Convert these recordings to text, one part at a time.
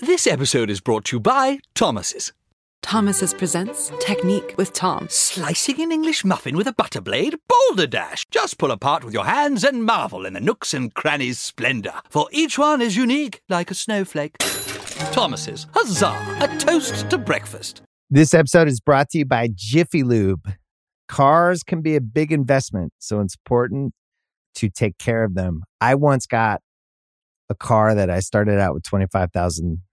This episode is brought to you by Thomas's. Thomas's presents Technique with Tom. Slicing an English muffin with a butter blade? Boulder Dash! Just pull apart with your hands and marvel in the nooks and crannies' splendor, for each one is unique like a snowflake. Thomas's, huzzah! A toast to breakfast. This episode is brought to you by Jiffy Lube. Cars can be a big investment, so it's important to take care of them. I once got a car that I started out with 25,000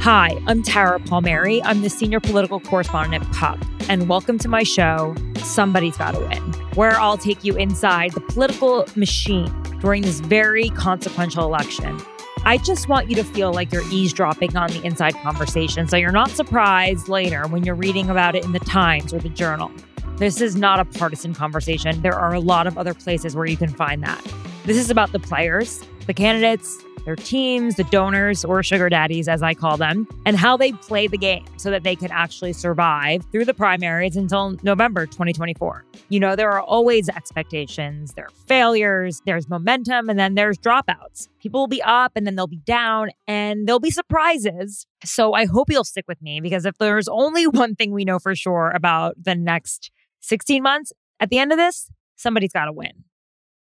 Hi, I'm Tara Palmeri. I'm the senior political correspondent at Puck, and welcome to my show, Somebody's Gotta Win, where I'll take you inside the political machine during this very consequential election. I just want you to feel like you're eavesdropping on the inside conversation so you're not surprised later when you're reading about it in the Times or the Journal. This is not a partisan conversation. There are a lot of other places where you can find that. This is about the players, the candidates, their teams, the donors, or sugar daddies, as I call them, and how they play the game so that they can actually survive through the primaries until November 2024. You know, there are always expectations, there are failures, there's momentum, and then there's dropouts. People will be up and then they'll be down, and there'll be surprises. So I hope you'll stick with me because if there's only one thing we know for sure about the next 16 months, at the end of this, somebody's got to win.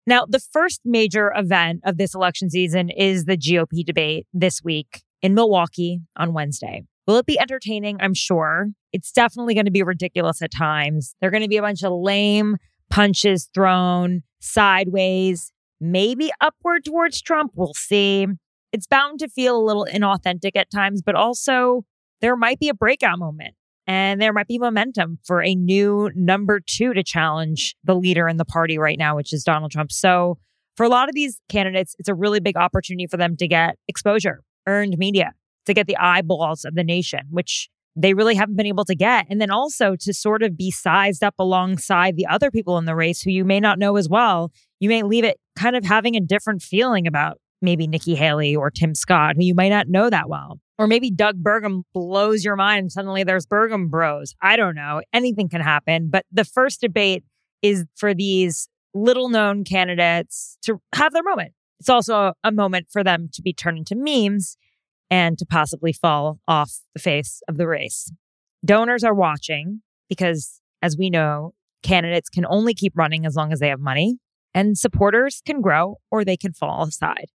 Now, the first major event of this election season is the GOP debate this week in Milwaukee on Wednesday. Will it be entertaining? I'm sure. It's definitely going to be ridiculous at times. There are going to be a bunch of lame punches thrown sideways, maybe upward towards Trump. We'll see. It's bound to feel a little inauthentic at times, but also there might be a breakout moment and there might be momentum for a new number two to challenge the leader in the party right now, which is Donald Trump. So, for a lot of these candidates, it's a really big opportunity for them to get exposure, earned media, to get the eyeballs of the nation, which they really haven't been able to get. And then also to sort of be sized up alongside the other people in the race who you may not know as well. You may leave it kind of having a different feeling about maybe Nikki Haley or Tim Scott, who you might not know that well. Or maybe Doug Burgum blows your mind and suddenly there's Burgum Bros. I don't know. Anything can happen. But the first debate is for these little known candidates to have their moment. It's also a moment for them to be turned into memes and to possibly fall off the face of the race. Donors are watching because, as we know, candidates can only keep running as long as they have money, and supporters can grow or they can fall aside.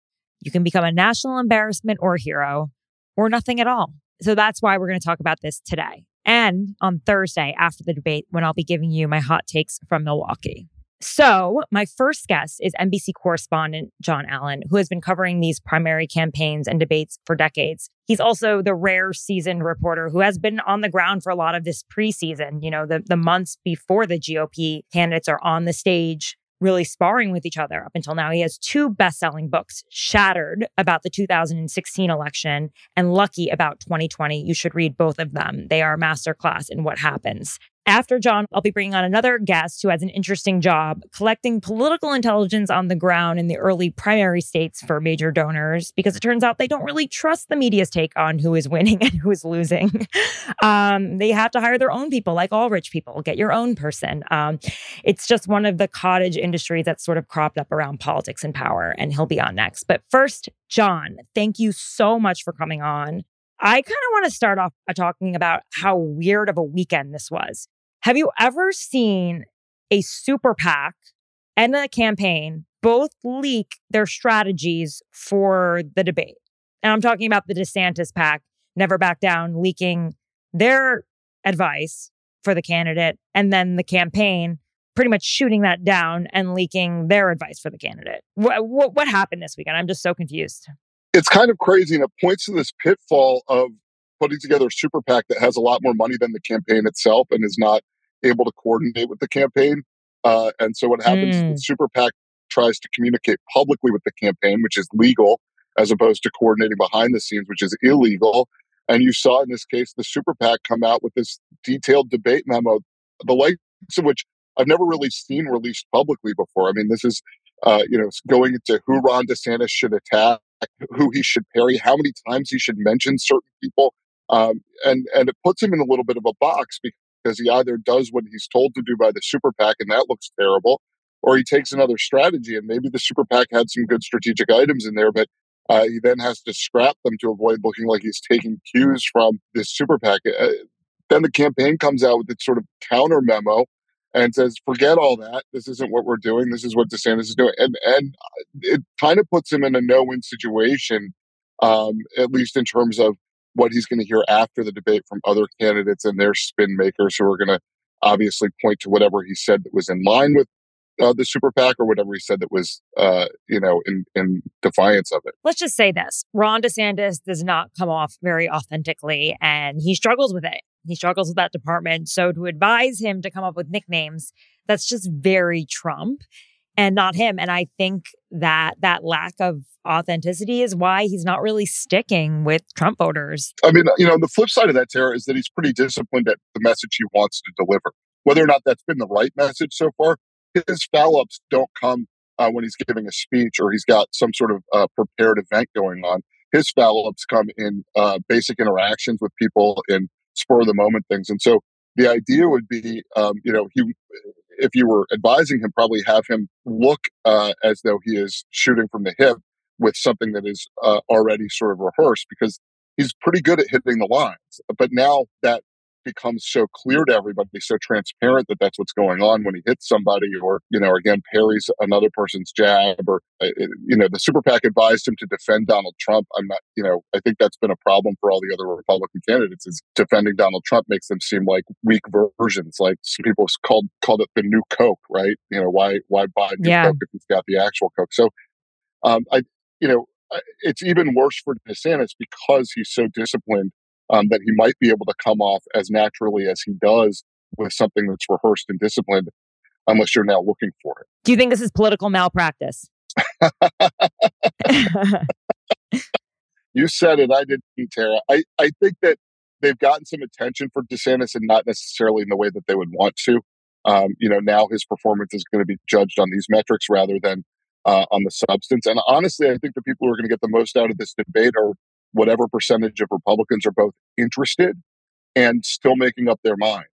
You can become a national embarrassment or hero, or nothing at all. So that's why we're going to talk about this today and on Thursday after the debate when I'll be giving you my hot takes from Milwaukee. So, my first guest is NBC correspondent Jon Allen, who has been covering these primary campaigns and debates for decades. He's also the rare seasoned reporter who has been on the ground for a lot of this preseason, you know, the, the months before the GOP candidates are on the stage really sparring with each other up until now. He has two best selling books Shattered about the 2016 election and Lucky about 2020. You should read both of them. They are a masterclass in what happens. After Jon, I'll be bringing on another guest who has an interesting job collecting political intelligence on the ground in the early primary states for major donors because it turns out they don't really trust the media's take on who is winning and who is losing. um, they have to hire their own people, like all rich people. Get your own person. Um, it's just one of the cottage industries that's sort of cropped up around politics and power, and he'll be on next. But first, Jon, thank you so much for coming on. I kind of want to start off talking about how weird of a weekend this was. Have you ever seen a super PAC and a campaign both leak their strategies for the debate? And I'm talking about the DeSantis PAC, Never Back Down, leaking their advice for the candidate, and then the campaign pretty much shooting that down and leaking their advice for the candidate. What, what, what happened this weekend? I'm just so confused. It's kind of crazy, and it points to this pitfall of putting together a super PAC that has a lot more money than the campaign itself and is not able to coordinate with the campaign. Uh, and so what happens mm. is the mm. super PAC tries to communicate publicly with the campaign, which is legal, as opposed to coordinating behind the scenes, which is illegal. And you saw in this case the super PAC come out with this detailed debate memo, the likes of which I've never really seen released publicly before. I mean, this is, uh, you know, going into who Ron DeSantis should attack, who he should parry, how many times he should mention certain people, um, and and it puts him in a little bit of a box because he either does what he's told to do by the super PAC, and that looks terrible, or he takes another strategy, and maybe the super PAC had some good strategic items in there, but uh, he then has to scrap them to avoid looking like he's taking cues from this super PAC. Uh, then the campaign comes out with its sort of counter memo and says, "Forget all that. This isn't what we're doing. This is what DeSantis is doing." And and it kind of puts him in a no-win situation, um, at least in terms of what he's going to hear after the debate from other candidates and their spin makers who are going to obviously point to whatever he said that was in line with uh, the super PAC or whatever he said that was, uh, you know, in, in defiance of it. Let's just say this Ron DeSantis does not come off very authentically and he struggles with it. He struggles with that department. So to advise him to come up with nicknames, that's just very Trump and not him. And I think that that lack of authenticity is why he's not really sticking with Trump voters. I mean, you know, the flip side of that, Tara, is that he's pretty disciplined at the message he wants to deliver. Whether or not that's been the right message so far, his foul ups don't come uh, when he's giving a speech or he's got some sort of uh, prepared event going on. His foul ups come in uh, basic interactions with people in spur of the moment things. And so the idea would be, um, you know, he, if you were advising him, probably have him look uh, as though he is shooting from the hip with something that is uh, already sort of rehearsed because he's pretty good at hitting the lines. But now that becomes so clear to everybody, so transparent that that's what's going on when he hits somebody, or you know, again parries another person's jab, or uh, you know, the super PAC advised him to defend Donald Trump. I'm not, you know, I think that's been a problem for all the other Republican candidates. Is defending Donald Trump makes them seem like weak versions. Like some people called called it the new Coke, right? You know, why why buy new yeah. Coke if he's got the actual Coke? So, um, I, you know, it's even worse for DeSantis because he's so disciplined um, that he might be able to come off as naturally as he does with something that's rehearsed and disciplined, unless you're now looking for it. Do you think this is political malpractice? you said it. I didn't, Tara. I, I think that they've gotten some attention for DeSantis and not necessarily in the way that they would want to. Um, you know, now his performance is going to be judged on these metrics rather than uh, on the substance. And honestly, I think the people who are going to get the most out of this debate are whatever percentage of Republicans are both interested and still making up their minds.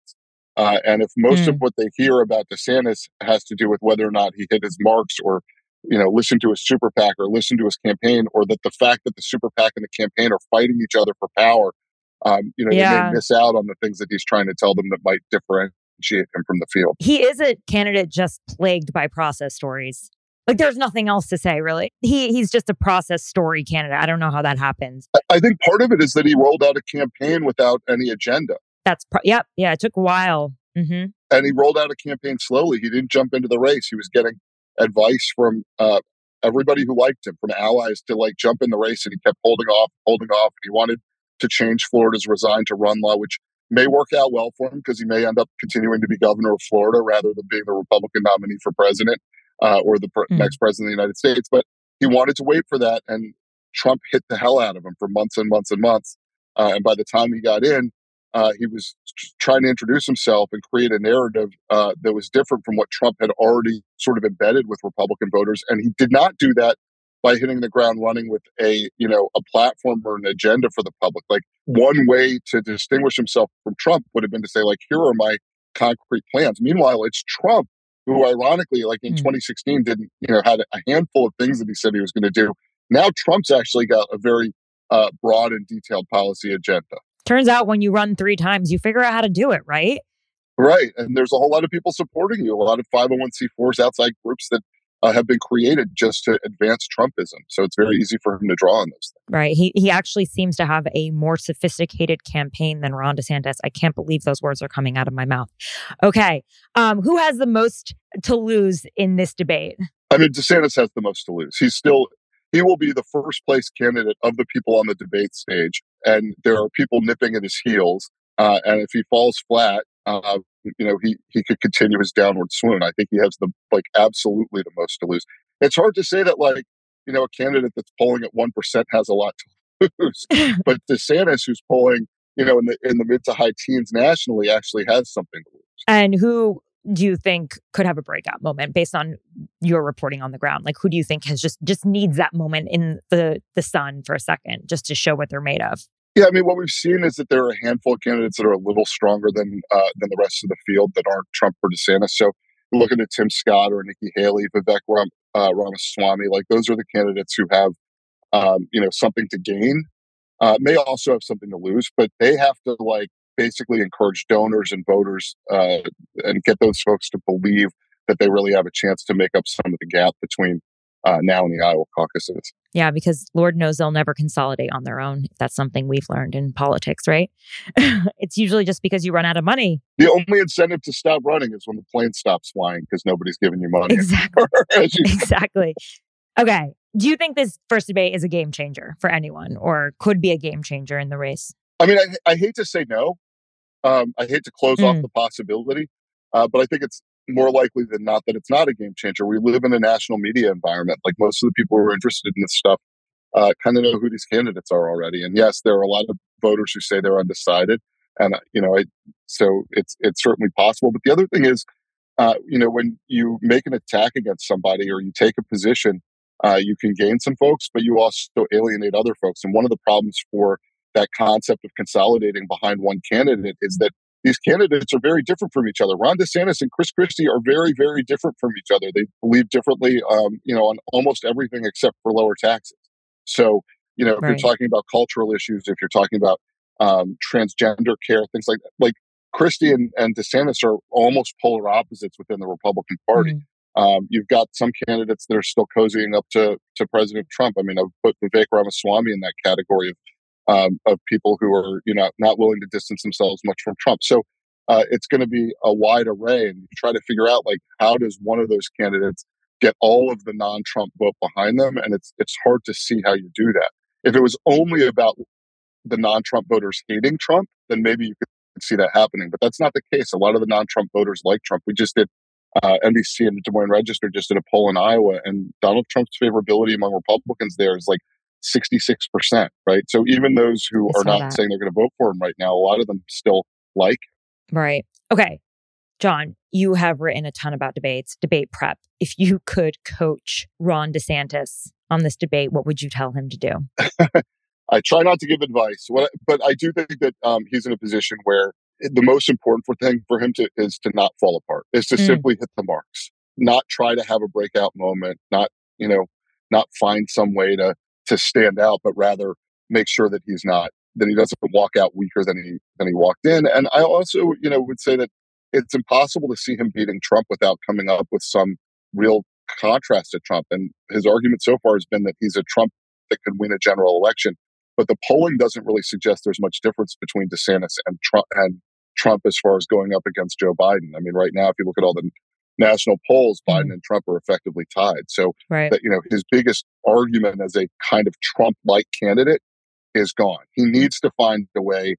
Uh, and if most mm. of what they hear about DeSantis has to do with whether or not he hit his marks or, you know, listen to his super PAC or listen to his campaign, or that the fact that the super PAC and the campaign are fighting each other for power, um, you know, yeah. they may miss out on the things that he's trying to tell them that might differentiate him from the field. He is a candidate just plagued by process stories. Like there's nothing else to say really. He he's just a process story candidate. I don't know how that happens. I think part of it is that he rolled out a campaign without any agenda. That's pro- yep, yeah. It took a while, mm-hmm. and he rolled out a campaign slowly. He didn't jump into the race. He was getting advice from uh, everybody who liked him, from allies to like jump in the race, and he kept holding off, holding off. He wanted to change Florida's resign to run law, which may work out well for him because he may end up continuing to be governor of Florida rather than being the Republican nominee for president uh, or the pr- mm. next president of the United States. But he wanted to wait for that, and Trump hit the hell out of him for months and months and months. Uh, and by the time he got in, uh, he was trying to introduce himself and create a narrative uh, that was different from what Trump had already sort of embedded with Republican voters. And he did not do that by hitting the ground running with a you know a platform or an agenda for the public. Like one way to distinguish himself from Trump would have been to say like, here are my concrete plans. Meanwhile, it's Trump who ironically, like in mm. 2016, didn't, you know, had a handful of things that he said he was going to do. Now Trump's actually got a very uh, broad and detailed policy agenda. Turns out when you run three times, you figure out how to do it, right? Right. And there's a whole lot of people supporting you, a lot of 501c4s, outside groups that uh, have been created just to advance Trumpism. So it's very easy for him to draw on those things. Right. He he actually seems to have a more sophisticated campaign than Ron DeSantis. I can't believe those words are coming out of my mouth. Okay. Um, who has the most to lose in this debate? I mean, DeSantis has the most to lose. He's still he will be the first place candidate of the people on the debate stage, and there are people nipping at his heels. Uh, and if he falls flat, uh, you know, he he could continue his downward swoon. I think he has the like absolutely the most to lose. It's hard to say that like you know a candidate that's polling at one percent has a lot to lose, but DeSantis, who's polling you know in the in the mid to high teens nationally, actually has something to lose. And who do you think could have a breakout moment based on your reporting on the ground? Like who do you think has just just needs that moment in the the sun for a second just to show what they're made of? Yeah, I mean, what we've seen is that there are a handful of candidates that are a little stronger than uh, than the rest of the field that aren't Trump or DeSantis. So looking at Tim Scott or Nikki Haley, Vivek Ram, uh, Ramaswamy, like those are the candidates who have, um, you know, something to gain. Uh, may also have something to lose, but they have to like basically encourage donors and voters uh, and get those folks to believe that they really have a chance to make up some of the gap between uh, now in the Iowa caucuses. Yeah, because Lord knows they'll never consolidate on their own. That's something we've learned in politics, right? it's usually just because you run out of money. The only incentive to stop running is when the plane stops flying because nobody's giving you money. Exactly. exactly. Okay. Do you think this first debate is a game changer for anyone or could be a game changer in the race? I mean, I, I hate to say no. Um, I hate to close mm. off the possibility, uh, but I think it's more likely than not that it's not a game changer. We live in a national media environment. Like most of the people who are interested in this stuff uh, kind of know who these candidates are already. And yes, there are a lot of voters who say they're undecided. And, uh, you know, I, so it's, it's certainly possible. But the other thing is, uh, you know, when you make an attack against somebody or you take a position, uh, you can gain some folks, but you also alienate other folks. And one of the problems for that concept of consolidating behind one candidate is that these candidates are very different from each other. Ron DeSantis and Chris Christie are very, very different from each other. They believe differently, um, you know, on almost everything except for lower taxes. So, you know, if right. you're talking about cultural issues, if you're talking about um, transgender care, things like that, like Christie and, and DeSantis are almost polar opposites within the Republican Party. Mm-hmm. Um, you've got some candidates that are still cozying up to to President Trump. I mean, I've put Vivek Ramaswamy in that category of um, of people who are you know not willing to distance themselves much from Trump. So uh, it's going to be a wide array, and you try to figure out like how does one of those candidates get all of the non-Trump vote behind them, and it's it's hard to see how you do that. If it was only about the non-Trump voters hating Trump, then maybe you could see that happening. But that's not the case. A lot of the non-Trump voters like Trump. We just did uh, NBC and the Des Moines Register just did a poll in Iowa, and Donald Trump's favorability among Republicans there is like 66%, right? So even those who are not that. saying they're going to vote for him right now, a lot of them still like. Right. Okay. Jon, you have written a ton about debates, debate prep. If you could coach Ron DeSantis on this debate, what would you tell him to do? I try not to give advice, but I do think that um, he's in a position where the most important thing for him to is to not fall apart, is to mm. simply hit the marks, not try to have a breakout moment, not you know, not find some way to to stand out, but rather make sure that he's not that he doesn't walk out weaker than he than he walked in. And I also, you know, would say that it's impossible to see him beating Trump without coming up with some real contrast to Trump. And his argument so far has been that he's a Trump that could win a general election. But the polling doesn't really suggest there's much difference between DeSantis and Trump and Trump as far as going up against Joe Biden. I mean, right now, if you look at all the national polls, Biden mm-hmm. and Trump are effectively tied. So right. that you know his biggest argument as a kind of Trump-like candidate is gone. He needs to find a way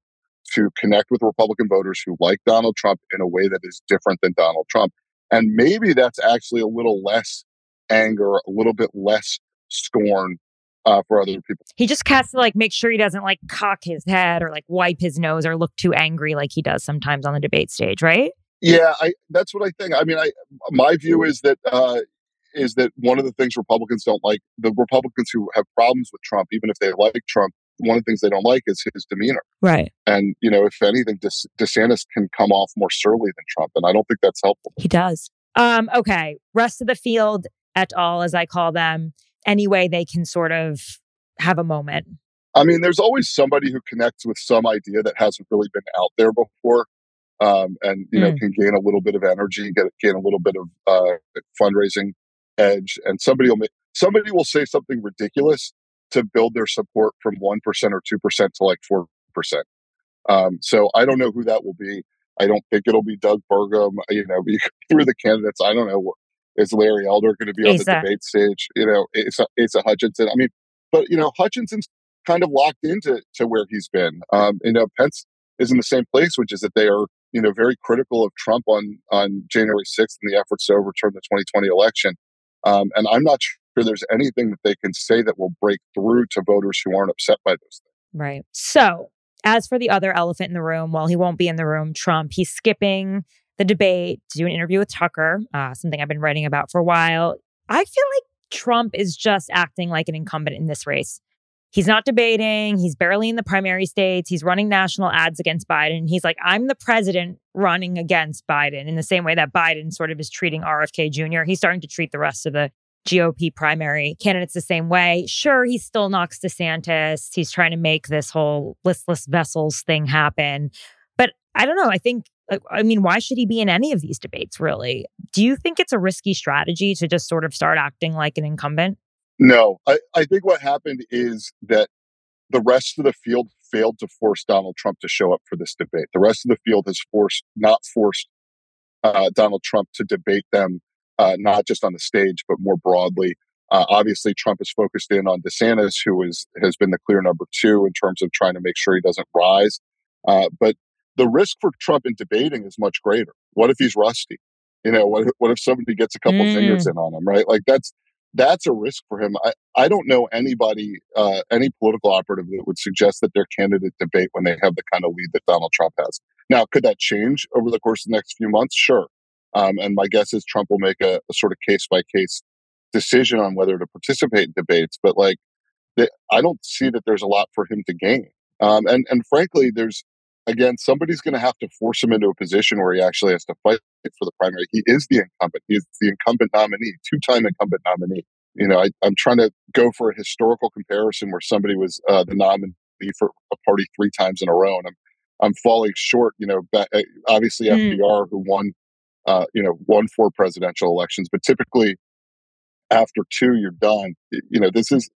to connect with Republican voters who like Donald Trump in a way that is different than Donald Trump. And maybe that's actually a little less anger, a little bit less scorn uh, for other people. He just has to like make sure he doesn't like cock his head or like wipe his nose or look too angry like he does sometimes on the debate stage, right? Yeah, I, that's what I think. I mean, I my view is that uh, is that one of the things Republicans don't like the Republicans who have problems with Trump, even if they like Trump, one of the things they don't like is his demeanor. Right. And you know, if anything, De- DeSantis can come off more surly than Trump, and I don't think that's helpful. He does. Um, okay, rest of the field et al, as I call them, any way they can sort of have a moment. I mean, there's always somebody who connects with some idea that hasn't really been out there before um, and you know mm. can gain a little bit of energy, get gain a little bit of uh, fundraising edge, and somebody will make, somebody will say something ridiculous to build their support from one percent or two percent to like four percent. Um, so I don't know who that will be. I don't think it'll be Doug Burgum. You know, through the candidates, I don't know. Is Larry Elder going to be on the debate stage? You know, it's a, Asa Hutchinson. I mean, but you know, Hutchinson's kind of locked into to where he's been. Um, you know, Pence is in the same place, which is that they are you know very critical of Trump on on January sixth and the efforts to overturn the 2020 election. Um, and I'm not sure there's anything that they can say that will break through to voters who aren't upset by those things. Right. So as for the other elephant in the room, well, he won't be in the room, Trump, he's skipping the debate to do an interview with Tucker, uh, something I've been writing about for a while. I feel like Trump is just acting like an incumbent in this race. He's not debating. He's barely in the primary states. He's running national ads against Biden. He's like, I'm the president running against Biden in the same way that Biden sort of is treating RFK Jr. He's starting to treat the rest of the GOP primary candidates the same way. Sure, he still knocks DeSantis. He's trying to make this whole listless vessels thing happen. But I don't know. I think I mean, why should he be in any of these debates, really? Do you think it's a risky strategy to just sort of start acting like an incumbent? No. I, I think what happened is that the rest of the field failed to force Donald Trump to show up for this debate. The rest of the field has forced, not forced uh, Donald Trump to debate them, uh, not just on the stage, but more broadly. Uh, obviously, Trump is focused in on DeSantis, who is, has been the clear number two in terms of trying to make sure he doesn't rise. Uh, but the risk for Trump in debating is much greater. What if he's rusty? You know, what, what if somebody gets a couple mm. fingers in on him, right? Like that's that's a risk for him. I, I don't know anybody, uh, any political operative that would suggest that their candidate debate when they have the kind of lead that Donald Trump has. Now, could that change over the course of the next few months? Sure. Um, and my guess is Trump will make a, a sort of case by case decision on whether to participate in debates. But like, they, I don't see that there's a lot for him to gain. Um, and and frankly, there's again, somebody's going to have to force him into a position where he actually has to fight for the primary. He is the incumbent. He is the incumbent nominee, two-time incumbent nominee. You know, I, am trying to go for a historical comparison where somebody was uh, the nominee for a party three times in a row, and I'm I'm falling short. You know, uh, obviously mm. FDR, who won, uh, you know, won four presidential elections, but typically after two, you're done. You know, this is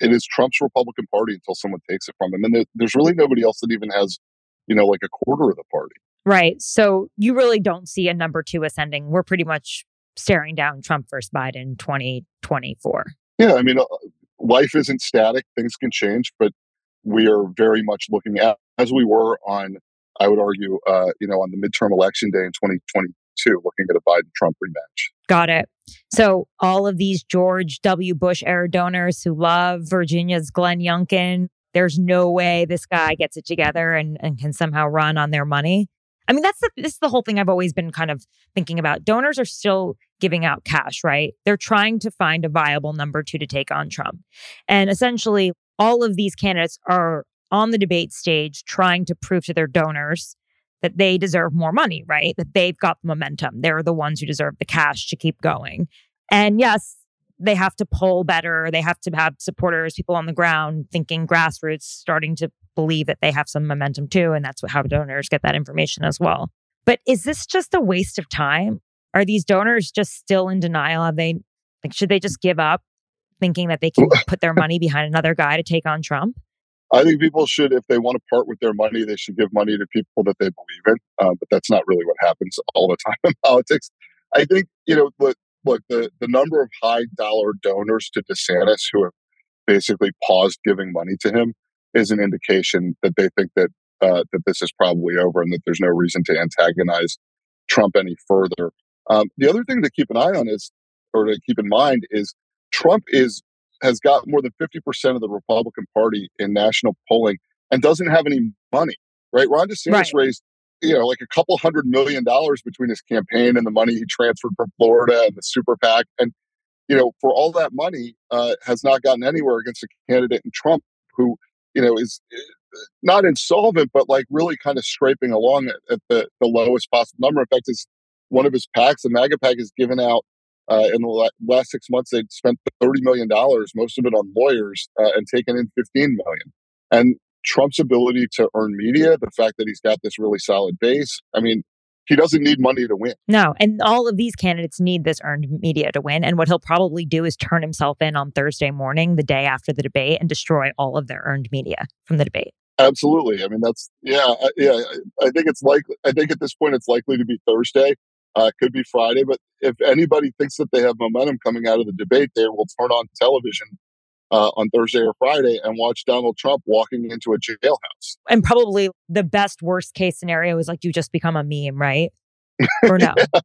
it is Trump's Republican Party until someone takes it from him, and there's really nobody else that even has you know, like a quarter of the party. Right. So you really don't see a number two ascending. We're pretty much staring down Trump versus Biden 2024. Yeah. I mean, uh, life isn't static, things can change, but we are very much looking at, as we were on, I would argue, uh, you know, on the midterm election day in 2022, looking at a Biden Trump rematch. Got it. So all of these George W. Bush era donors who love Virginia's Glenn Youngkin, there's no way this guy gets it together and, and can somehow run on their money. I mean, that's the, this is the whole thing I've always been kind of thinking about. Donors are still giving out cash, right? They're trying to find a viable number two to take on Trump. And essentially, all of these candidates are on the debate stage trying to prove to their donors that they deserve more money, right? That they've got the momentum. They're the ones who deserve the cash to keep going. And yes, they have to poll better. They have to have supporters, people on the ground thinking grassroots, starting to believe that they have some momentum too. And that's what, how donors get that information as well. But is this just a waste of time? Are these donors just still in denial? Have they, like, should they just give up thinking that they can put their money behind another guy to take on Trump? I think people should, if they want to part with their money, they should give money to people that they believe in. Uh, but that's not really what happens all the time in politics. I think, you know, look, the, the number of high dollar donors to DeSantis who have basically paused giving money to him is an indication that they think that uh, that this is probably over and that there's no reason to antagonize Trump any further. Um, the other thing to keep an eye on is, or to keep in mind, is Trump is has got more than 50% of the Republican Party in national polling and doesn't have any money. Right? Ron DeSantis right. raised you know, like a couple hundred million dollars between his campaign and the money he transferred from Florida and the super PAC. And, you know, for all that money, uh, has not gotten anywhere against a candidate in Trump who, you know, is eh, not insolvent, but like really kind of scraping along at, at the, the lowest possible number. In fact, is one of his PACs, the MAGA PAC, has given out uh, in the last six months, they'd spent $30 million, most of it on lawyers, uh, and taken in 15 million. And Trump's ability to earn media, the fact that he's got this really solid base. I mean, he doesn't need money to win. No, and all of these candidates need this earned media to win. And what he'll probably do is turn himself in on Thursday morning, the day after the debate, and destroy all of their earned media from the debate. Absolutely. I mean, that's yeah, yeah. I think it's likely. I think at this point, it's likely to be Thursday. Uh, could be Friday, but if anybody thinks that they have momentum coming out of the debate, they will turn on television uh, on Thursday or Friday and watch Donald Trump walking into a jailhouse. And probably the best worst case scenario is like you just become a meme, right? Or no? yeah.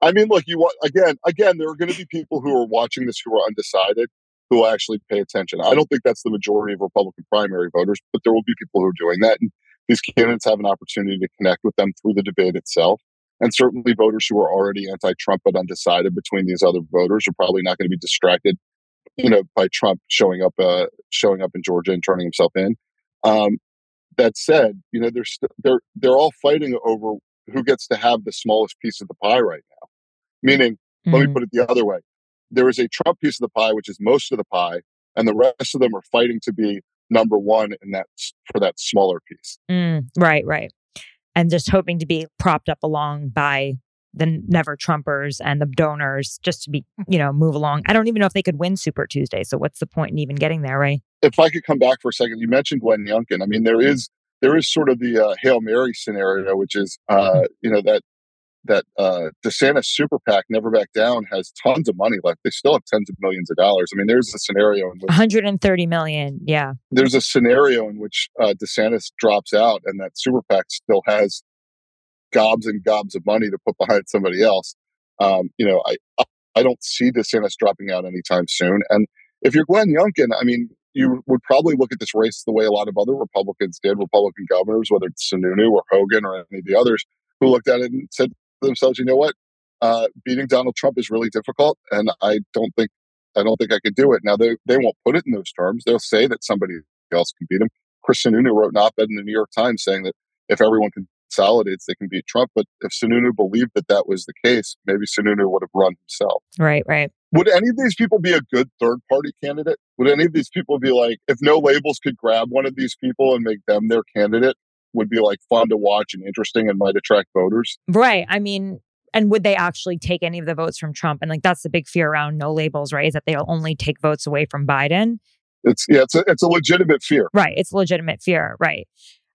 I mean, look, you want again, again, there are going to be people who are watching this who are undecided who will actually pay attention. I don't think that's the majority of Republican primary voters, but there will be people who are doing that. And these candidates have an opportunity to connect with them through the debate itself. And certainly voters who are already anti-Trump but undecided between these other voters are probably not going to be distracted, you know, by Trump showing up, uh, showing up in Georgia and turning himself in. Um, that said, you know, they're st- they're they're all fighting over who gets to have the smallest piece of the pie right now. Meaning, mm-hmm. let me mm-hmm. put it the other way: there is a Trump piece of the pie, which is most of the pie, and the rest of them are fighting to be number one in that for that smaller piece. Mm, right, right and just hoping to be propped up along by the never Trumpers and the donors just to be, you know, move along. I don't even know if they could win Super Tuesday. So what's the point in even getting there, right? If I could come back for a second, you mentioned Glenn Youngkin. I mean, there is there is sort of the uh, Hail Mary scenario, which is, uh, you know, that that uh, DeSantis super PAC Never Back Down has tons of money left. They still have tens of millions of dollars. I mean, there's a scenario in which 130 million. Yeah. There's a scenario in which uh, DeSantis drops out and that super PAC still has gobs and gobs of money to put behind somebody else. Um, you know, I I don't see DeSantis dropping out anytime soon. And if you're Glenn Youngkin, I mean, you would probably look at this race the way a lot of other Republicans did, Republican governors, whether it's Sununu or Hogan or any of the others, who looked at it and said, to themselves, you know what, uh, beating Donald Trump is really difficult, and I don't think I don't think I could do it. Now they they won't put it in those terms. They'll say that somebody else can beat him. Chris Sununu wrote an op-ed in the New York Times saying that if everyone consolidates, they can beat Trump. But if Sununu believed that that was the case, maybe Sununu would have run himself. Right, right. Would any of these people be a good third party candidate? Would any of these people be like, if no labels could grab one of these people and make them their candidate, would be like fun to watch and interesting and might attract voters? Right. I mean, and would they actually take any of the votes from Trump? And like that's the big fear around no labels, right? Is that they'll only take votes away from Biden. It's yeah, it's a it's a legitimate fear. Right. It's a legitimate fear. Right.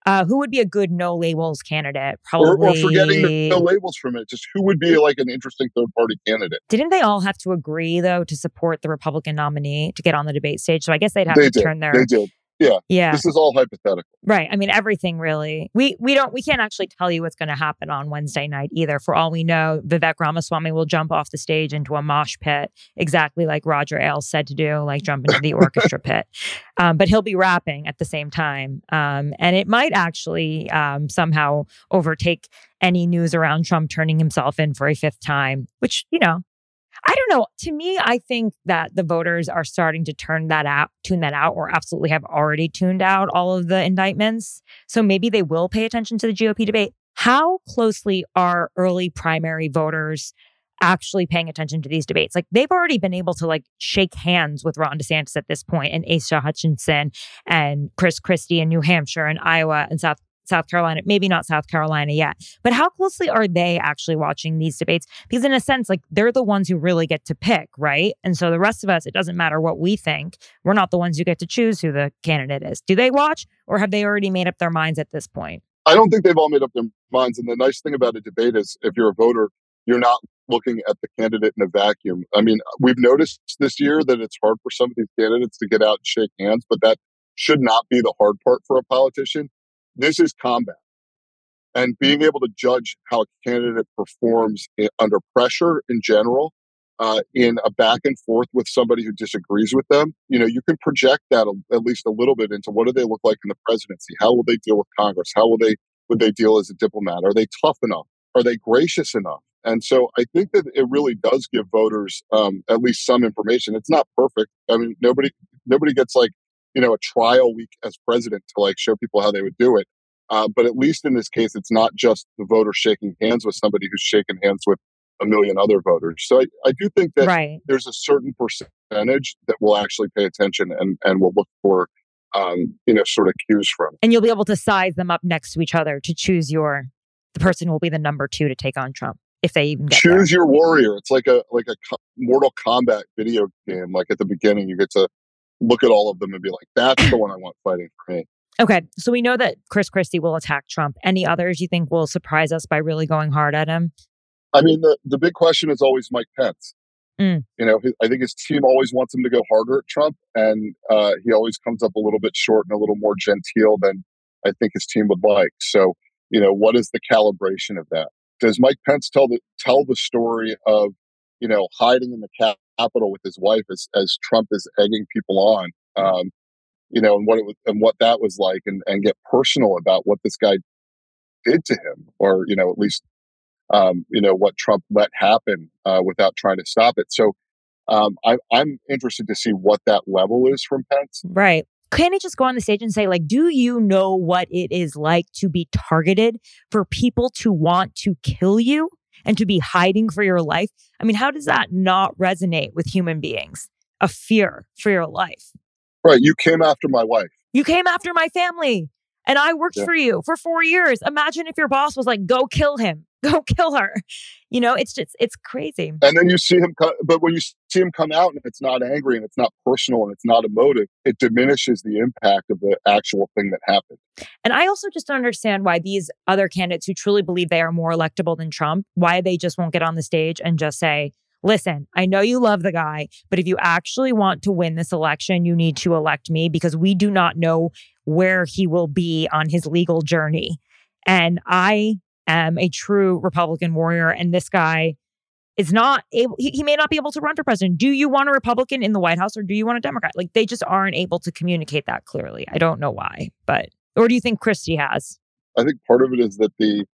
Uh, who would be a good no labels candidate? Probably. Or, or forgetting the no labels from it, just who would be like an interesting third party candidate? Didn't they all have to agree though to support the Republican nominee to get on the debate stage? So I guess they'd have they to did. turn their they did. Yeah. Yeah. This is all hypothetical. Right. I mean, everything really. We we don't we can't actually tell you what's going to happen on Wednesday night either. For all we know, Vivek Ramaswamy will jump off the stage into a mosh pit, exactly like Roger Ailes said to do, like jump into the orchestra pit. Um, but he'll be rapping at the same time, um, and it might actually um, somehow overtake any news around Trump turning himself in for a fifth time, which you know I don't know. To me, I think that the voters are starting to turn that out, tune that out, or absolutely have already tuned out all of the indictments. So maybe they will pay attention to the GOP debate. How closely are early primary voters actually paying attention to these debates? Like they've already been able to like shake hands with Ron DeSantis at this point and Asa Hutchinson and Chris Christie in New Hampshire and Iowa and South South Carolina, maybe not South Carolina yet, but how closely are they actually watching these debates? Because, in a sense, like they're the ones who really get to pick, right? And so the rest of us, it doesn't matter what we think. We're not the ones who get to choose who the candidate is. Do they watch or have they already made up their minds at this point? I don't think they've all made up their minds. And the nice thing about a debate is if you're a voter, you're not looking at the candidate in a vacuum. I mean, we've noticed this year that it's hard for some of these candidates to get out and shake hands, but that should not be the hard part for a politician. This is combat. And being able to judge how a candidate performs under pressure in general, uh, in a back and forth with somebody who disagrees with them, you know, you can project that a, at least a little bit into what do they look like in the presidency? How will they deal with Congress? How will they would they deal as a diplomat? Are they tough enough? Are they gracious enough? And so I think that it really does give voters um, at least some information. It's not perfect. I mean, nobody nobody gets like you know, a trial week as president to like show people how they would do it. Uh, but at least in this case, it's not just the voter shaking hands with somebody who's shaking hands with a million other voters. So I, I do think that right. there's a certain percentage that will actually pay attention and, and will look for, um, you know, sort of cues from. And you'll be able to size them up next to each other to choose your the person who will be the number two to take on Trump if they even get choose there. your warrior. It's like a like a Mortal Kombat video game. Like at the beginning, you get to look at all of them and be like, "That's the one I want fighting for me." Okay, so we know that Chris Christie will attack Trump. Any others you think will surprise us by really going hard at him? I mean, the the big question is always Mike Pence. Mm. You know, his, I think his team always wants him to go harder at Trump, and uh, he always comes up a little bit short and a little more genteel than I think his team would like. So, you know, what is the calibration of that? Does Mike Pence tell the tell the story of you know hiding in the Capitol with his wife as as Trump is egging people on? Um, you know, and what it was and what that was like, and and get personal about what this guy did to him, or you know, at least um, you know what Trump let happen uh, without trying to stop it. So um, I, I'm interested to see what that level is from Pence. Right. Can he just go on the stage and say, like, do you know what it is like to be targeted for people to want to kill you and to be hiding for your life? I mean, how does that not resonate with human beings? A fear for your life. Right. You came after my wife. You came after my family and I worked Yeah. for you for four years. Imagine if your boss was like, go kill him, go kill her. You know, it's just, it's crazy. And then you see him, co- but when you see him come out and it's not angry and it's not personal and it's not emotive, it diminishes the impact of the actual thing that happened. And I also just don't understand why these other candidates who truly believe they are more electable than Trump, why they just won't get on the stage and just say, listen, I know you love the guy, but if you actually want to win this election, you need to elect me because we do not know where he will be on his legal journey. And I am a true Republican warrior, and this guy is not able, he, he may not be able to run for president. Do you want a Republican in the White House or do you want a Democrat? Like they just aren't able to communicate that clearly. I don't know why, but, or do you think Christie has? I think part of it is that the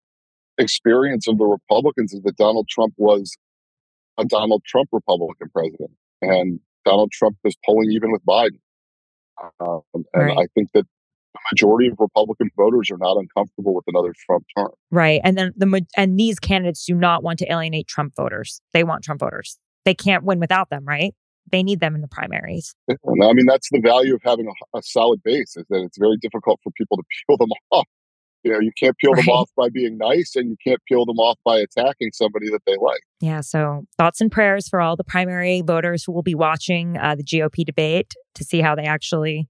experience of the Republicans is that Donald Trump was a Donald Trump Republican president, and Donald Trump is polling even with Biden. Um, and Right. I think that the majority of Republican voters are not uncomfortable with another Trump term. Right. And then the and these candidates do not want to alienate Trump voters. They want Trump voters. They can't win without them, right? They need them in the primaries. I mean, that's the value of having a, a solid base is that it's very difficult for people to peel them off. You know, you can't peel them Right. off by being nice, and you can't peel them off by attacking somebody that they like. Yeah. So thoughts and prayers for all the primary voters who will be watching uh, the GOP debate to see how they actually.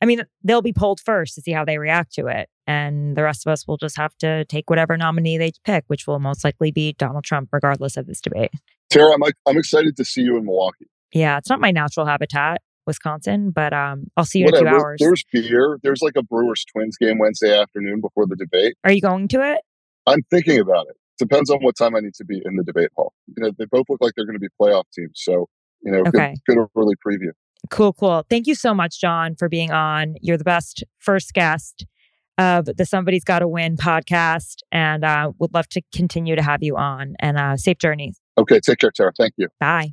I mean, they'll be polled first to see how they react to it. And the rest of us will just have to take whatever nominee they pick, which will most likely be Donald Trump, regardless of this debate. Tara, I'm I'm excited to see you in Milwaukee. Yeah, it's not my natural habitat, Wisconsin, but um, I'll see you in a Whatever. few hours. There's beer. There's like a Brewers Twins game Wednesday afternoon before the debate. Are you going to it? I'm thinking about it. Depends on what time I need to be in the debate hall. You know, they both look like they're going to be playoff teams. So, you know, Okay. good, good early preview. Cool, cool. Thank you so much, Jon, for being on. You're the best first guest of the Somebody's Got to Win podcast, and uh, would love to continue to have you on. And uh, safe journeys. Okay, take care, Tara. Thank you. Bye.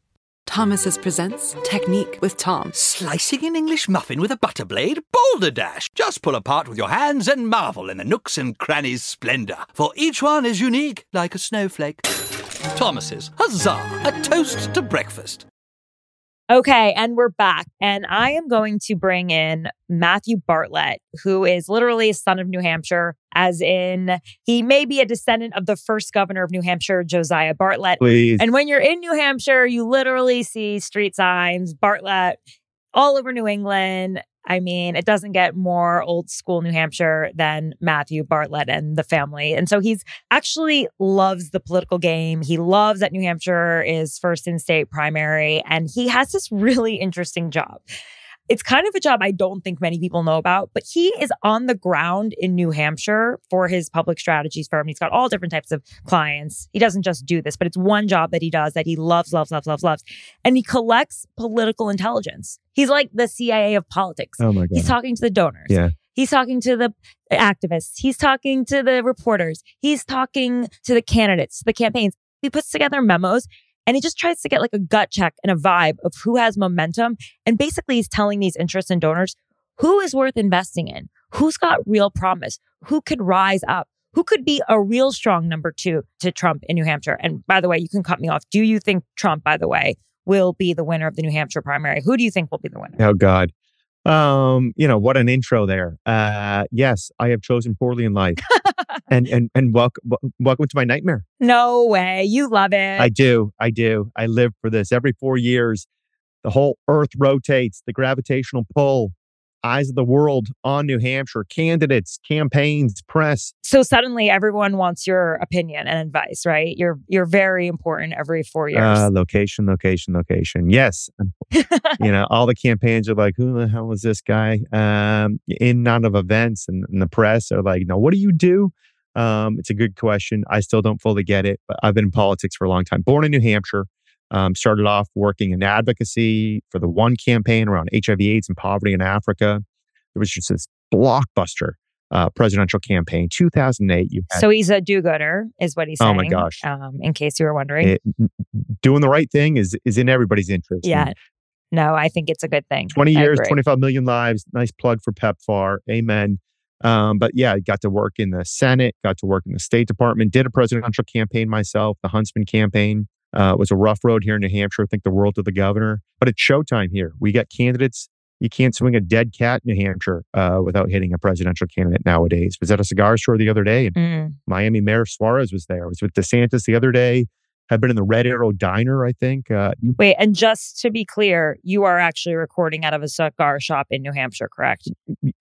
Thomas's presents Technique with Tom. Slicing an English muffin with a butter blade? Boulder Dash! Just pull apart with your hands and marvel in the nooks and crannies' splendor, for each one is unique like a snowflake. Thomas's, huzzah! A toast to breakfast. Okay, and we're back. And I am going to bring in Matthew Bartlett, who is literally a son of New Hampshire, as in he may be a descendant of the first governor of New Hampshire, Josiah Bartlett. Please. And when you're in New Hampshire, you literally see street signs, Bartlett, all over New England. I mean, it doesn't get more old school New Hampshire than Matthew Bartlett and the family. And so he's actually loves the political game. He loves that New Hampshire is first in state primary. And he has this really interesting job. It's kind of a job I don't think many people know about, but he is on the ground in New Hampshire for his public strategies firm. He's got all different types of clients. He doesn't just do this, but it's one job that he does that he loves, loves, loves, loves, loves. And he collects political intelligence. He's like the CIA of politics. Oh my God. He's talking to the donors. Yeah. He's talking to the activists. He's talking to the reporters. He's talking to the candidates, the campaigns. He puts together memos and he just tries to get like a gut check and a vibe of who has momentum. And basically, he's telling these interests and donors who is worth investing in, who's got real promise, who could rise up, who could be a real strong number two to Trump in New Hampshire. And by the way, you can cut me off. Do you think Trump, by the way, will be the winner of the New Hampshire primary? Who do you think will be the winner? Oh God. Um, you know, what an intro there. Uh yes, I have chosen poorly in life. and and and welcome welcome to my nightmare. No way. You love it. I do. I do. I live for this. Every 4 years the whole earth rotates, the gravitational pull eyes of the world on New Hampshire, candidates, campaigns, press. So suddenly everyone wants your opinion and advice, right? You're you're very important every 4 years. Uh, location, location, location. Yes. you know, all the campaigns are like, who the hell is this guy? Um, in and out of events and, and the press are like, no, what do you do? Um, it's a good question. I still don't fully get it, but I've been in politics for a long time. Born in New Hampshire, um, started off working in advocacy for the one campaign around HIV, AIDS, and poverty in Africa. There was just this blockbuster uh, presidential campaign. 2008. You so he's a do-gooder, is what he's saying. Oh my gosh! Um, in case you were wondering, it, doing the right thing is is in everybody's interest. Yeah. And no, I think it's a good thing. 20 years, 25 million lives. Nice plug for PEPFAR. Amen. Um, but yeah, got to work in the Senate, got to work in the State Department, did a presidential campaign myself, the Huntsman campaign. Uh, it was a rough road here in New Hampshire. I think the world to the governor, but it's showtime here. We got candidates. You can't swing a dead cat in New Hampshire uh, without hitting a presidential candidate nowadays. Was at a cigar store the other day, and mm. Miami Mayor Suarez was there. I was with DeSantis the other day. I've been in the Red Arrow Diner, I think. Uh, Wait, and just to be clear, you are actually recording out of a cigar shop in New Hampshire, correct?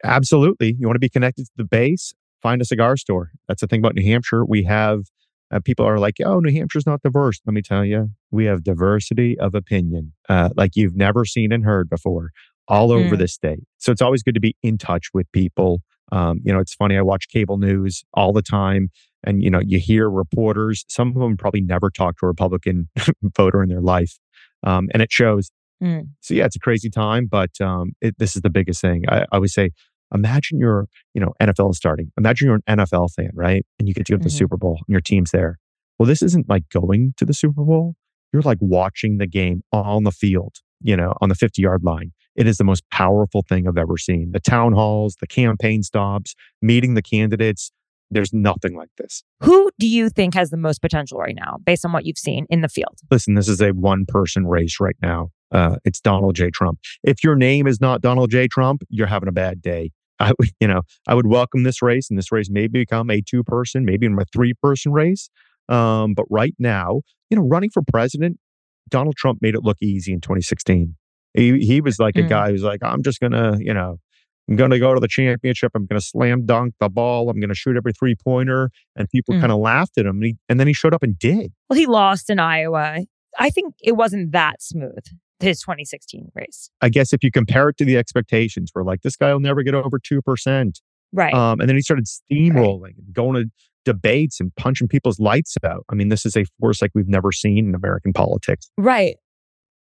Absolutely. You want to be connected to the base? Find a cigar store. That's the thing about New Hampshire. We have uh, people are like, oh, New Hampshire's not diverse. Let me tell you, we have diversity of opinion uh, like you've never seen and heard before all over mm. the state. So it's always good to be in touch with people. Um, you know, it's funny. I watch cable news all the time, and you know, you hear reporters. Some of them probably never talked to a Republican voter in their life, um, and it shows. Mm. So yeah, it's a crazy time, but um, it, this is the biggest thing. I, I would say imagine you're, you know, NFL is starting. Imagine you're an NFL fan, right? And you get to go to the mm-hmm. Super Bowl and your team's there. Well, this isn't like going to the Super Bowl. You're like watching the game on the field, you know, on the 50 yard line. It is the most powerful thing I've ever seen. The town halls, the campaign stops, meeting the candidates. There's nothing like this. Who do you think has the most potential right now, based on what you've seen in the field? Listen, this is a one person race right now. Uh, it's Donald J. Trump. If your name is not Donald J. Trump, you're having a bad day. I would, you know, I would welcome this race, and this race may become a two person, maybe even a three person race. Um, but right now, you know, running for president, Donald Trump made it look easy in 2016. He he was like mm. a guy who's like, I'm just gonna, you know, I'm gonna go to the championship. I'm gonna slam dunk the ball. I'm gonna shoot every three pointer, and people mm. kind of laughed at him. And, he, and then he showed up and did. Well, he lost in Iowa. I think it wasn't that smooth his 2016 race. I guess if you compare it to the expectations, we're like, this guy will never get over 2%. Right. Um, and then he started steamrolling right. going to debates and punching people's lights out. I mean, this is a force like we've never seen in American politics. Right.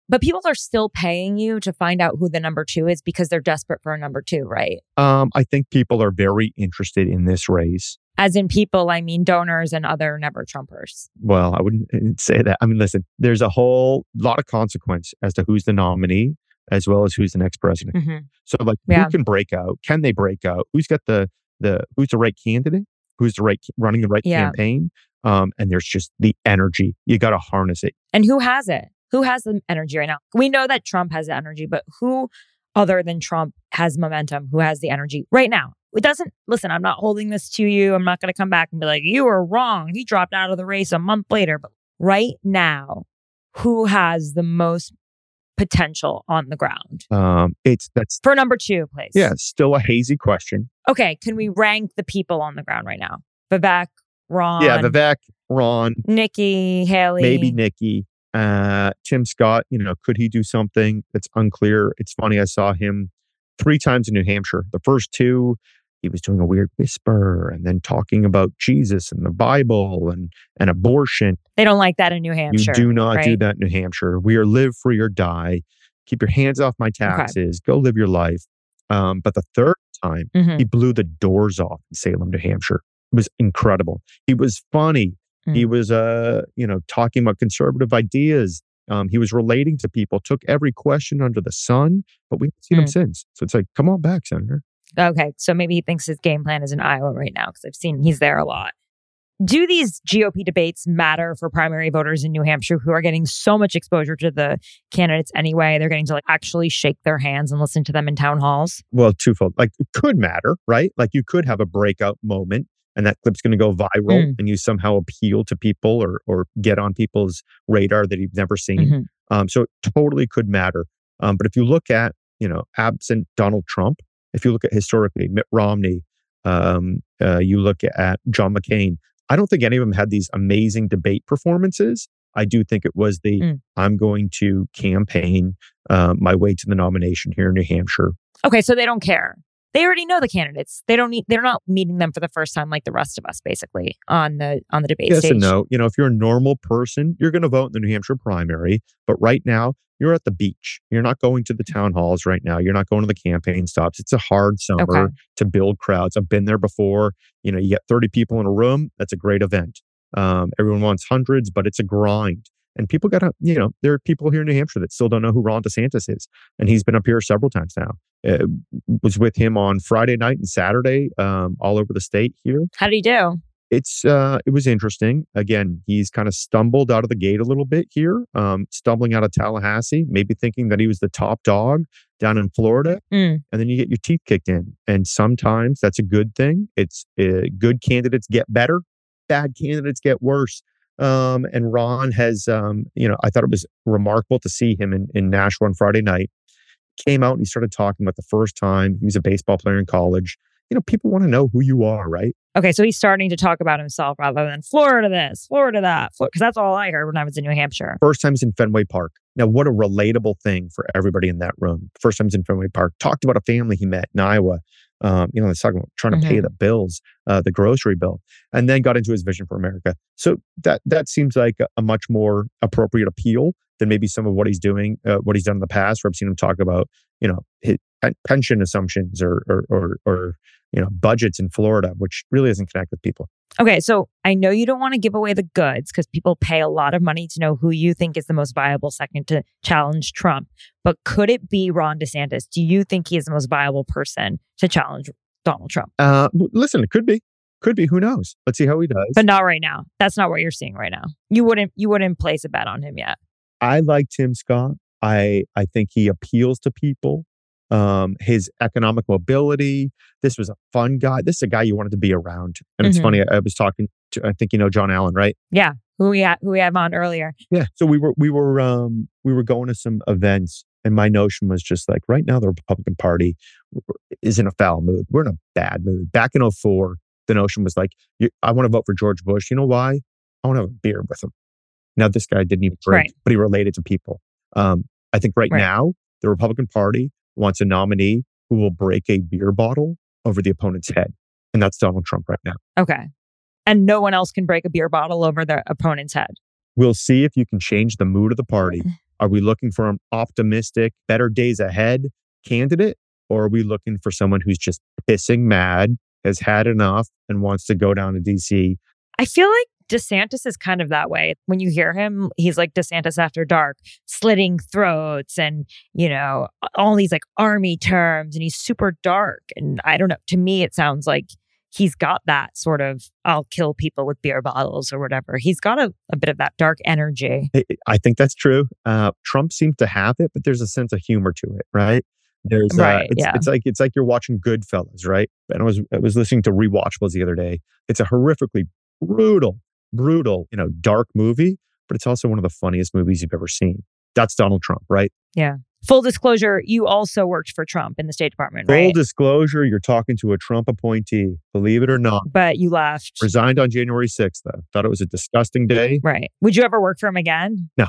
But people are still paying you to find out who the number two is because they're desperate for a number two, right? Um, I think people are very interested in this race. As in people, I mean donors and other never Trumpers. Well, I wouldn't uh, say that. I mean, listen, there's a whole lot of consequence as to who's the nominee as well as who's the next president. Mm-hmm. So like yeah. who can break out? Can they break out? Who's got the the who's the right candidate? Who's the right running the right yeah. campaign? Um, and there's just the energy. You got to harness it. And who has it? Who has the energy right now? We know that Trump has the energy, but who other than Trump has momentum, who has the energy right now? It doesn't, listen, I'm not holding this to you. I'm not going to come back and be like, you were wrong. He dropped out of the race a month later. But right now, who has the most potential on the ground? Um, it's that's For number two, please. yeah, still a hazy question. Okay. Can we rank the people on the ground right now? Vivek, Ron, Yeah, Vivek, Ron, Nikki, Haley. maybe Nikki, uh, Tim Scott. You know, could he do something? It's unclear. It's funny. I saw him three times in New Hampshire. The first two, he was doing a weird whisper and then talking about Jesus and the Bible and and abortion. They don't like that in New Hampshire. you do not do that in New Hampshire. We are live free or die. Keep your hands off my taxes. Go live your life. Um, but the third time, Mhm. he blew the doors off in Salem, New Hampshire. It was incredible. He was funny. He Mm. was, uh, you know, talking about conservative ideas. Um, he was relating to people. Took every question under the sun, but we haven't seen him Mm. since. So it's like, come on back, Senator. Okay. So maybe he thinks his game plan is in Iowa right now because I've seen he's there a lot. Do these GOP debates matter for primary voters in New Hampshire who are getting so much exposure to the candidates anyway? They're getting to like actually shake their hands and listen to them in town halls. Well, twofold. Like it could matter, right? Like you could have a breakout moment and that clip's going to go viral Mm. and you somehow appeal to people or or get on people's radar that you've never seen. Mhm. Um, so it totally could matter. Um, but if you look at, you know, absent Donald Trump, if you look at historically Mitt Romney, um, uh, you look at John McCain, I don't think any of them had these amazing debate performances. I do think it was the Mm. I'm going to campaign uh, my way to the nomination here in New Hampshire. Okay. So they don't care. They already know the candidates. They don't need, they're not meeting them for the first time like the rest of us, basically, on the on the debate yes stage. and no. You know, if you're a normal person, you're going to vote in the New Hampshire primary. But right now, you're at the beach. You're not going to the town halls right now. You're not going to the campaign stops. It's a hard summer Okay. to build crowds. I've been there before. You know, you get 30 people in a room. That's a great event. Um, everyone wants hundreds, but it's a grind. And people got to, you know, there are people here in New Hampshire that still don't know who Ron DeSantis is. And he's been up here several times now. Uh, was with him on Friday night and Saturday, um, all over the state here How did he do? it's uh it was interesting again he's kind of stumbled out of the gate a little bit here um stumbling out of tallahassee maybe thinking that he was the top dog down in florida Mm. and then you get your teeth kicked in and sometimes that's a good thing it's uh, good candidates get better bad candidates get worse um and ron has um you know i thought it was remarkable to see him in, in nashua on friday night came out and he started talking about the first time he was a baseball player in college you know people want to know who you are right Okay, so he's starting to talk about himself rather than Florida this, Florida that, because that's all I heard when I was in New Hampshire. First time's in Fenway Park. Now, what a relatable thing for everybody in that room. First time's in Fenway Park. Talked about a family he met in Iowa. Um, you know, let's talk about trying to pay Mhm. the bills, uh, the grocery bill, and then got into his vision for America. So that that seems like a, a much more appropriate appeal than maybe some of what he's doing, uh, what he's done in the past. Where I've seen him talk about, you know, his pension assumptions or or or, or you know budgets in Florida, which really doesn't connect with people. Okay, so I know you don't want to give away the goods because people pay a lot of money to know who you think is the most viable second to challenge Trump. But could it be Ron DeSantis? Do you think he is the most viable person to challenge Donald Trump? Uh, listen, it could be, could be. Who knows? Let's see how he does. But not right now. That's not what you're seeing right now. You wouldn't you wouldn't place a bet on him yet. I like Tim Scott. I I think he appeals to people. Um, his economic mobility. This was a fun guy. This is a guy you wanted to be around. And it's Mhm. funny. I, I was talking to. I think you know Jon Allen, right? Yeah. Who we had who we have on earlier. Yeah. So we were we were um we were going to some events, and my notion was just like right now the Republican Party is in a foul mood. We're in a bad mood. Back in 04, the notion was like, I want to vote for George Bush. You know why? I want to have a beer with him. Now this guy didn't even drink, Right. but he related to people. Um, I think right, Right. now the Republican Party wants a nominee who will break a beer bottle over the opponent's head, and that's Donald Trump right now. Okay. And no one else can break a beer bottle over their opponent's head. We'll see if you can change the mood of the party. Mm. Are we looking for an optimistic, better days ahead candidate? Or are we looking for someone who's just pissing mad, has had enough, and wants to go down to DC? I feel like DeSantis is kind of that way. When you hear him, he's like DeSantis after dark, slitting throats and, you know, all these like army terms and he's super dark. And I don't know. To me, it sounds like he's got that sort of I'll kill people with beer bottles or whatever. He's got a, a bit of that dark energy. I think that's true. Uh, Trump seems to have it, but there's a sense of humor to it, right? There's uh, right, it's, yeah. it's like it's like you're watching Goodfellas, right? And I was I was listening to Rewatchables the other day. It's a horrifically brutal, brutal, you know, dark movie, but it's also one of the funniest movies you've ever seen. That's Donald Trump, right? Yeah. Full disclosure, you also worked for Trump in the State Department, Full right? disclosure, you're talking to a Trump appointee, believe it or not. but you left. Resigned on January 6th, though. Thought it was a disgusting day. Right. Would you ever work for him again? No,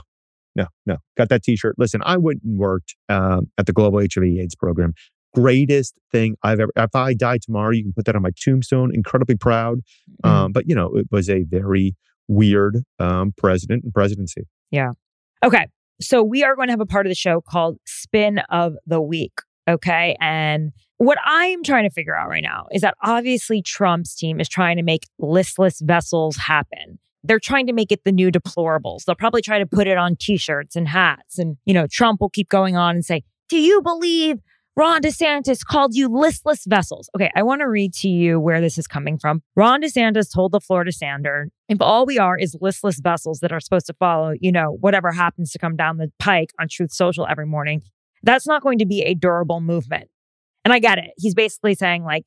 no. No. Got that t shirt. Listen, I went and worked um, at the Global HIV AIDS program. Greatest thing I've ever, if I die tomorrow, you can put that on my tombstone. Incredibly proud. Mhm. Um, but, you know, it was a very weird um, president and presidency. Yeah. Okay. So we are going to have a part of the show called Spin of the Week. Okay. And what I'm trying to figure out right now is that obviously Trump's team is trying to make listless vessels happen. They're trying to make it the new deplorables. They'll probably try to put it on t shirts and hats. And, you know, Trump will keep going on and say, Do you believe Ron DeSantis called you listless vessels? Okay. I want to read to you where this is coming from. Ron DeSantis told the Florida Standard, if all we are is listless vessels that are supposed to follow, you know, whatever happens to come down the pike on Truth Social every morning, that's not going to be a durable movement. And I get it. He's basically saying, like,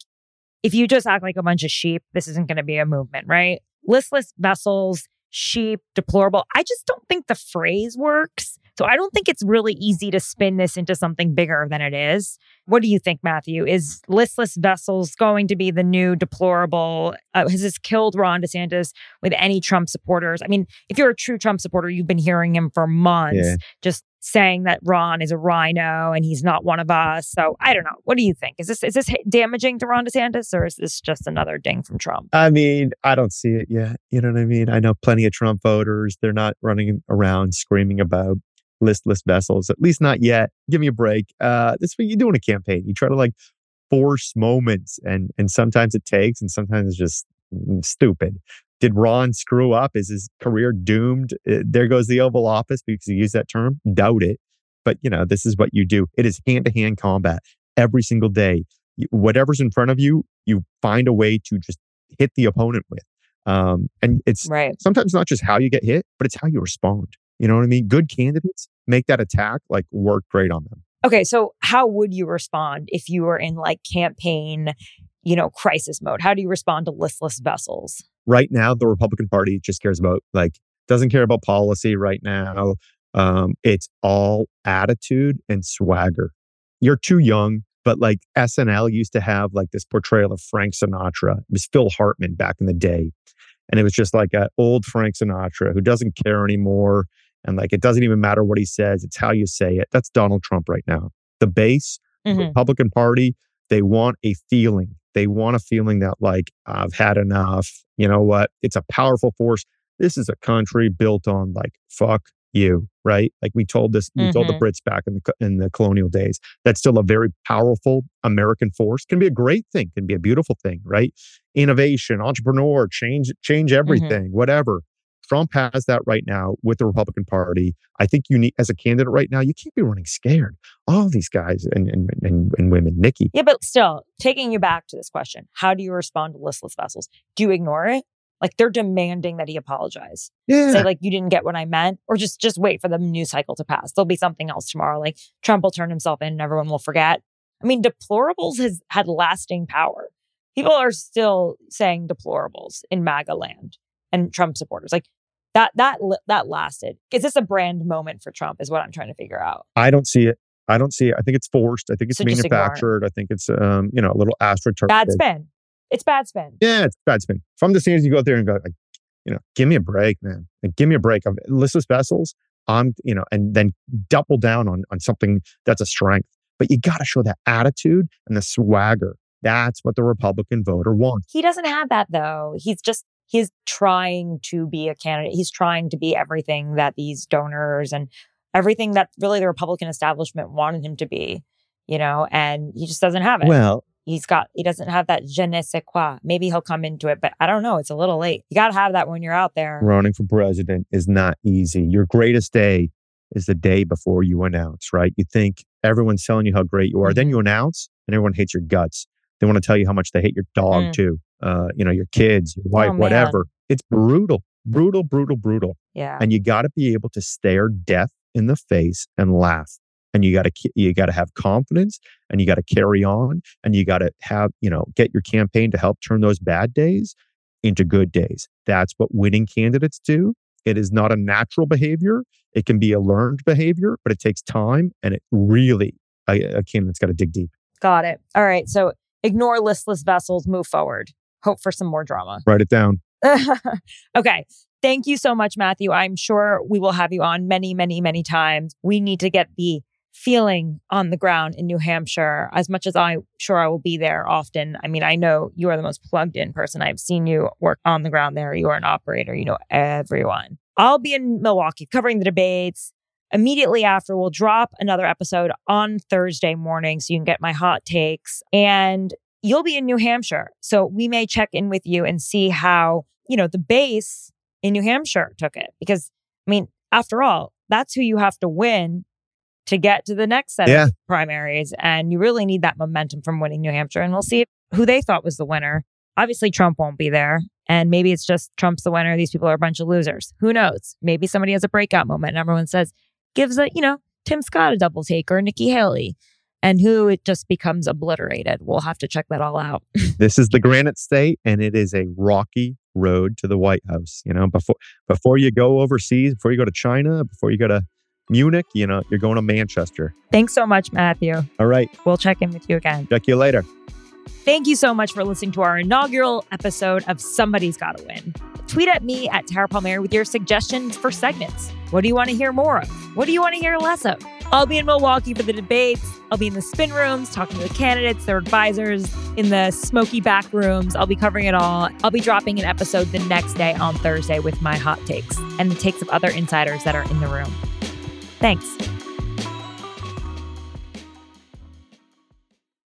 if you just act like a bunch of sheep, this isn't going to be a movement, right? Listless vessels, sheep, deplorable. I just don't think the phrase works. So I don't think it's really easy to spin this into something bigger than it is. What do you think, Matthew? Is listless vessels going to be the new deplorable? Uh, has this killed Ron DeSantis with any Trump supporters? I mean, if you're a true Trump supporter, you've been hearing him for months Yeah. just saying that Ron is a RINO and he's not one of us. So I don't know. What do you think? Is this is this damaging to Ron DeSantis or is this just another ding from Trump? I mean, I don't see it yet. You know what I mean? I know plenty of Trump voters. They're not running around screaming about listless vessels, at least not yet. Give me a break. Uh, that's what you do in a campaign. You try to like force moments, and and sometimes it takes, and sometimes it's just mm, stupid. Did Ron screw up? Is his career doomed? Uh, there goes the Oval Office because he used that term. Doubt it. But you know, this is what you do. It is hand to hand combat every single day. Whatever's in front of you, you find a way to just hit the opponent with. Um, and it's Right. sometimes not just how you get hit, but it's how you respond. You know what I mean? Good candidates make that attack like work great on them. Okay, so how would you respond if you were in like campaign, you know, crisis mode? How do you respond to listless vessels? Right now, the Republican Party just cares about like doesn't care about policy right now. Um, it's all attitude and swagger. You're too young, but like SNL used to have like this portrayal of Frank Sinatra. It was Phil Hartman back in the day. And it was just like an old Frank Sinatra who doesn't care anymore. And like it doesn't even matter what he says, it's how you say it. That's Donald Trump right now. The base, the Mhm. Republican Party, they want a feeling. They want a feeling that like I've had enough. You know what? It's a powerful force. This is a country built on like fuck you, right? Like we told this, we told the Mhm. Brits back in the in the colonial days. That's still a very powerful American force. Can be a great thing. Can be a beautiful thing, right? Innovation, entrepreneur, change, change everything, whatever. Trump has that right now with the Republican Party. I think you need, as a candidate right now, you can't be running scared. All these guys and and, and, and women, Nikki, Yeah, but still, taking you back to this question, how do you respond to listless vessels? Do you ignore it? Like they're demanding that he apologize. yeah, Say like you didn't get what I meant, or just just wait for the news cycle to pass. There'll be something else tomorrow. Like Trump will turn himself in, and everyone will forget. I mean, deplorables has had lasting power. People are still saying deplorables in MAGA land and Trump supporters. Like that that that lasted. Is this a brand moment for Trump? Is what I'm trying to figure out. I don't see it. I don't see it. I think it's forced. I think it's So just ignore it. manufactured. I think it's um, you know, a little astroturf. Bad spin. It's bad spin. Yeah, it's bad spin. From the scenes you go out there and go, like, you know, give me a break, man. Like, give me a break. Of listless vessels. I'm, you know, and then double down on on something that's a strength. But you got to show that attitude and the swagger. That's what the Republican voter wants. He doesn't have that though. He's just he's trying to be a candidate. He's trying to be everything that these donors and everything that really the Republican establishment wanted him to be, you know, and he just doesn't have it. Well, he's got he doesn't have that je ne sais quoi. Maybe he'll come into it, but I don't know. It's a little late. You gotta have that when you're out there. running for president is not easy. Your greatest day is the day before you announce, right? You think everyone's telling you how great you are. Then Mhm. you announce and everyone hates your guts. They want to tell you how much they hate your dog Mm. too. Uh, you know, your kids, your wife, Oh, whatever. It's brutal, brutal, brutal, brutal. Yeah. And you got to be able to stare death in the face and laugh. And you got to you got to have confidence, and you got to carry on, and you got to have you know get your campaign to help turn those bad days into good days. That's what winning candidates do. It is not a natural behavior. It can be a learned behavior, but it takes time, and it really a, a candidate's got to dig deep. Got it. All right. So ignore listless vessels, move forward. Hope for some more drama. Write it down. okay. Thank you so much, Matthew. I'm sure we will have you on many, many, many times. We need to get the feeling on the ground in New Hampshire as much as I'm sure I will be there often. I mean, I know you are the most plugged in person. I've seen you work on the ground there. You are an operator, you know everyone. I'll be in Milwaukee covering the debates. Immediately after, we'll drop another episode on Thursday morning so you can get my hot takes. And you'll be in New Hampshire. So we may check in with you and see how, you know, the base in New Hampshire took it. Because, I mean, after all, that's who you have to win to get to the next set Yeah. of primaries. And you really need that momentum from winning New Hampshire. And we'll see who they thought was the winner. Obviously, Trump won't be there. And maybe it's just Trump's the winner. These people are a bunch of losers. Who knows? Maybe somebody has a breakout moment and everyone says, gives a, you know, Tim Scott a double take or Nikki Haley. And who it just becomes obliterated. We'll have to check that all out. This is the Granite State, and it is a rocky road to the White House. You know, before before you go overseas, before you go to China, before you go to Munich, you know, you're going to Manchester. Thanks so much, Matthew. All right, We'll check in with you again. check you later. Thank you so much for listening to our inaugural episode of Somebody's Gotta Win. Tweet at me at Tara Palmeri with your suggestions for segments. What do you want to hear more of? What do you want to hear less of? I'll be in Milwaukee for the debates. I'll be in the spin rooms talking to the candidates, their advisors, in the smoky back rooms. I'll be covering it all. I'll be dropping an episode the next day on Thursday with my hot takes and the takes of other insiders that are in the room. Thanks.